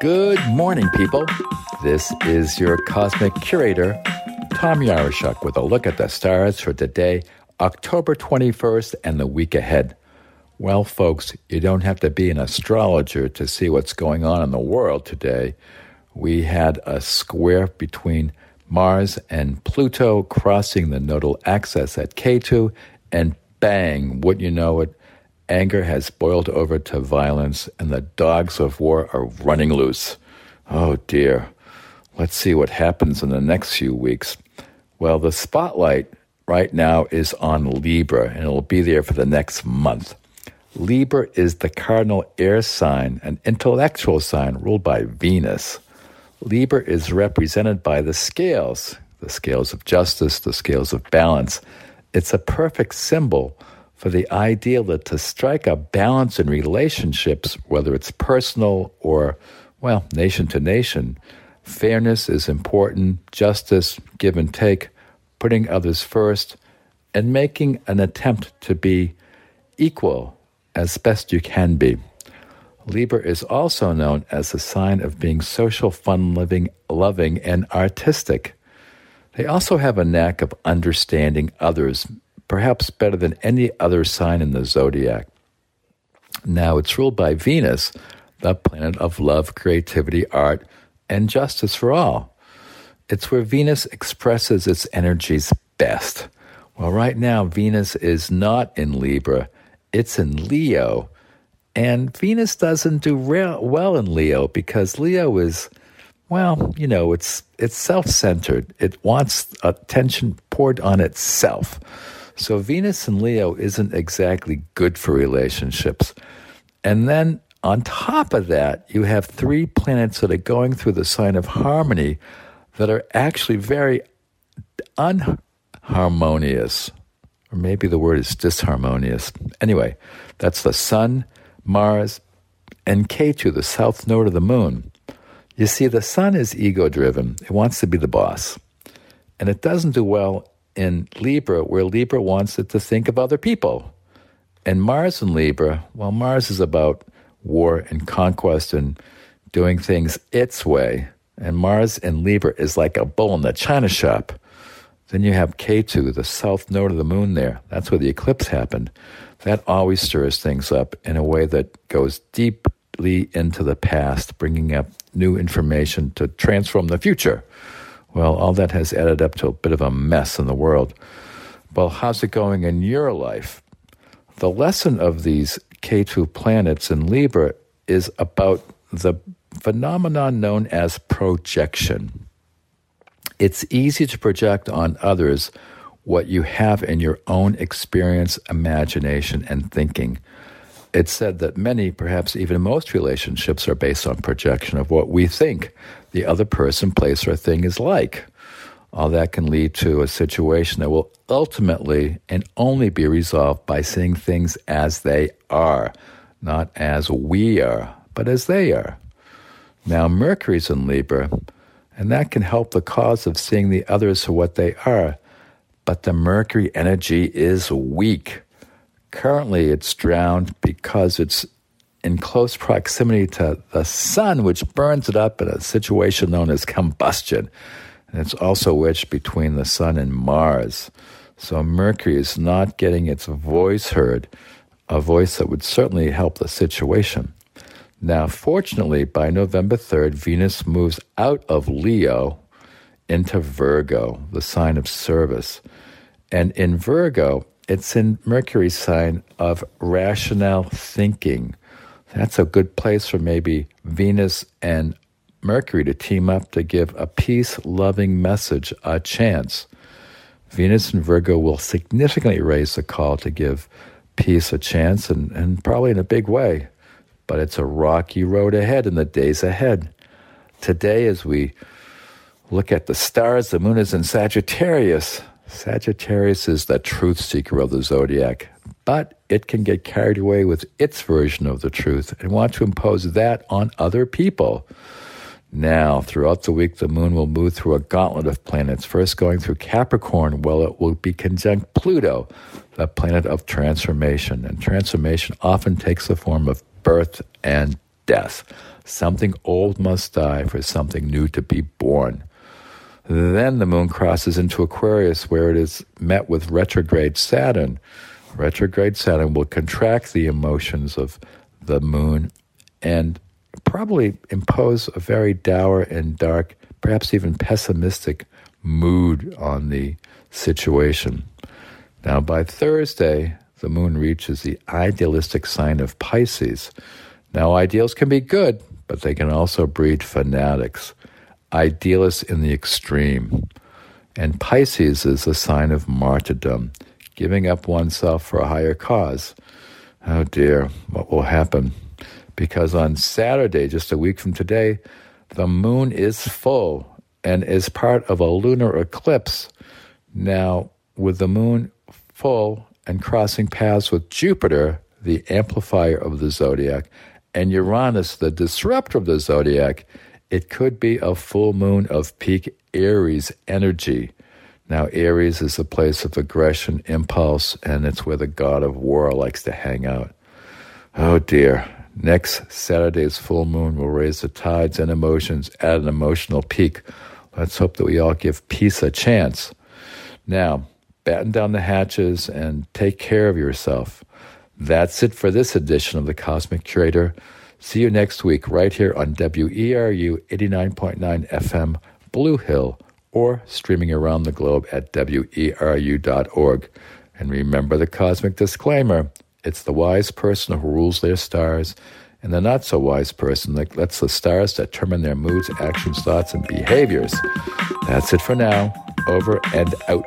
Good morning, people. This is your cosmic curator, Tom Yaroschuk, with a look at the stars for today, October 21st, and the week ahead. Well, folks, you don't have to be an astrologer to see what's going on in the world today. We had a square between Mars and Pluto crossing the nodal axis at Ketu, and bang, wouldn't you know it, anger has boiled over to violence, and the dogs of war are running loose. Oh dear. Let's see what happens in the next few weeks. Well, the spotlight right now is on Libra, and it'll be there for the next month. Libra is the cardinal air sign, an intellectual sign ruled by Venus. Libra is represented by the scales, the scales of justice, the scales of balance. It's a perfect symbol for the ideal that to strike a balance in relationships, whether it's personal or, well, nation to nation, fairness is important, justice, give and take, putting others first, and making an attempt to be equal as best you can be. Libra is also known as a sign of being social, fun living, loving, and artistic. They also have a knack of understanding others, perhaps better than any other sign in the zodiac. Now, it's ruled by Venus, the planet of love, creativity, art, and justice for all. It's where Venus expresses its energies best. Well, right now, Venus is not in Libra, it's in Leo. And Venus doesn't do well in Leo because Leo is, well, you know, it's it's self-centered. It wants attention poured on itself. So Venus and Leo isn't exactly good for relationships. And then on top of that, you have three planets that are going through the sign of harmony that are actually very unharmonious. Or maybe the word is disharmonious. Anyway, that's the Sun, Mars, and Ketu, the south node of the moon. You see, the Sun is ego driven, it wants to be the boss. And it doesn't do well in Libra, where Libra wants it to think of other people. And Mars in Libra, well, Mars is about war and conquest and doing things its way. And Mars in Libra is like a bull in the china shop. Then you have Ketu, the south node of the moon there. That's where the eclipse happened. That always stirs things up in a way that goes deeply into the past, bringing up new information to transform the future. Well, all that has added up to a bit of a mess in the world. Well, how's it going in your life? The lesson of these Ketu planets in Libra is about the phenomenon known as projection. It's easy to project on others what you have in your own experience, imagination, and thinking. It's said that many, perhaps even most relationships, are based on projection of what we think the other person, place, or thing is like. All that can lead to a situation that will ultimately and only be resolved by seeing things as they are, not as we are, but as they are. Now, Mercury's in Libra, and that can help the cause of seeing the others for what they are. But the Mercury energy is weak. Currently, it's drowned because it's in close proximity to the sun, which burns it up in a situation known as combustion. And it's also wedged between the sun and Mars. So Mercury is not getting its voice heard, a voice that would certainly help the situation. Now, fortunately, by November 3rd, Venus moves out of Leo into Virgo, the sign of service. And in Virgo, it's in Mercury's sign of rational thinking. That's a good place for maybe Venus and Mercury to team up to give a peace loving message a chance. Venus and Virgo will significantly raise the call to give peace a chance and, and probably in a big way. But it's a rocky road ahead in the days ahead. Today, as we look at the stars, the moon is in Sagittarius. Sagittarius is the truth seeker of the zodiac, but it can get carried away with its version of the truth and want to impose that on other people. Now, throughout the week, the moon will move through a gauntlet of planets, first going through Capricorn, well, it will be conjunct Pluto, the planet of transformation. And transformation often takes the form of birth and death. Something old must die for something new to be born. Then the moon crosses into Aquarius, where it is met with retrograde Saturn. Retrograde Saturn will contract the emotions of the moon and probably impose a very dour and dark, perhaps even pessimistic mood on the situation. Now, by Thursday, the moon reaches the idealistic sign of Pisces. Now, ideals can be good, but they can also breed fanatics, idealists in the extreme. And Pisces is a sign of martyrdom, giving up oneself for a higher cause. Oh dear, what will happen? Because on Saturday, just a week from today, the moon is full and is part of a lunar eclipse. Now, with the moon full and crossing paths with Jupiter, the amplifier of the zodiac, and Uranus, the disruptor of the zodiac, it could be a full moon of peak Aries energy. Now, Aries is a place of aggression, impulse, and it's where the god of war likes to hang out. Oh dear. Next Saturday's full moon will raise the tides and emotions at an emotional peak. Let's hope that we all give peace a chance. Now, batten down the hatches and take care of yourself. That's it for this edition of the Cosmic Curator. See you next week right here on WERU 89.9 FM, Blue Hill, or streaming around the globe at WERU.org. And remember the cosmic disclaimer it's the wise person who rules their stars, and the not so wise person that lets the stars determine their moods, actions, thoughts, and behaviors. That's it for now. Over and out.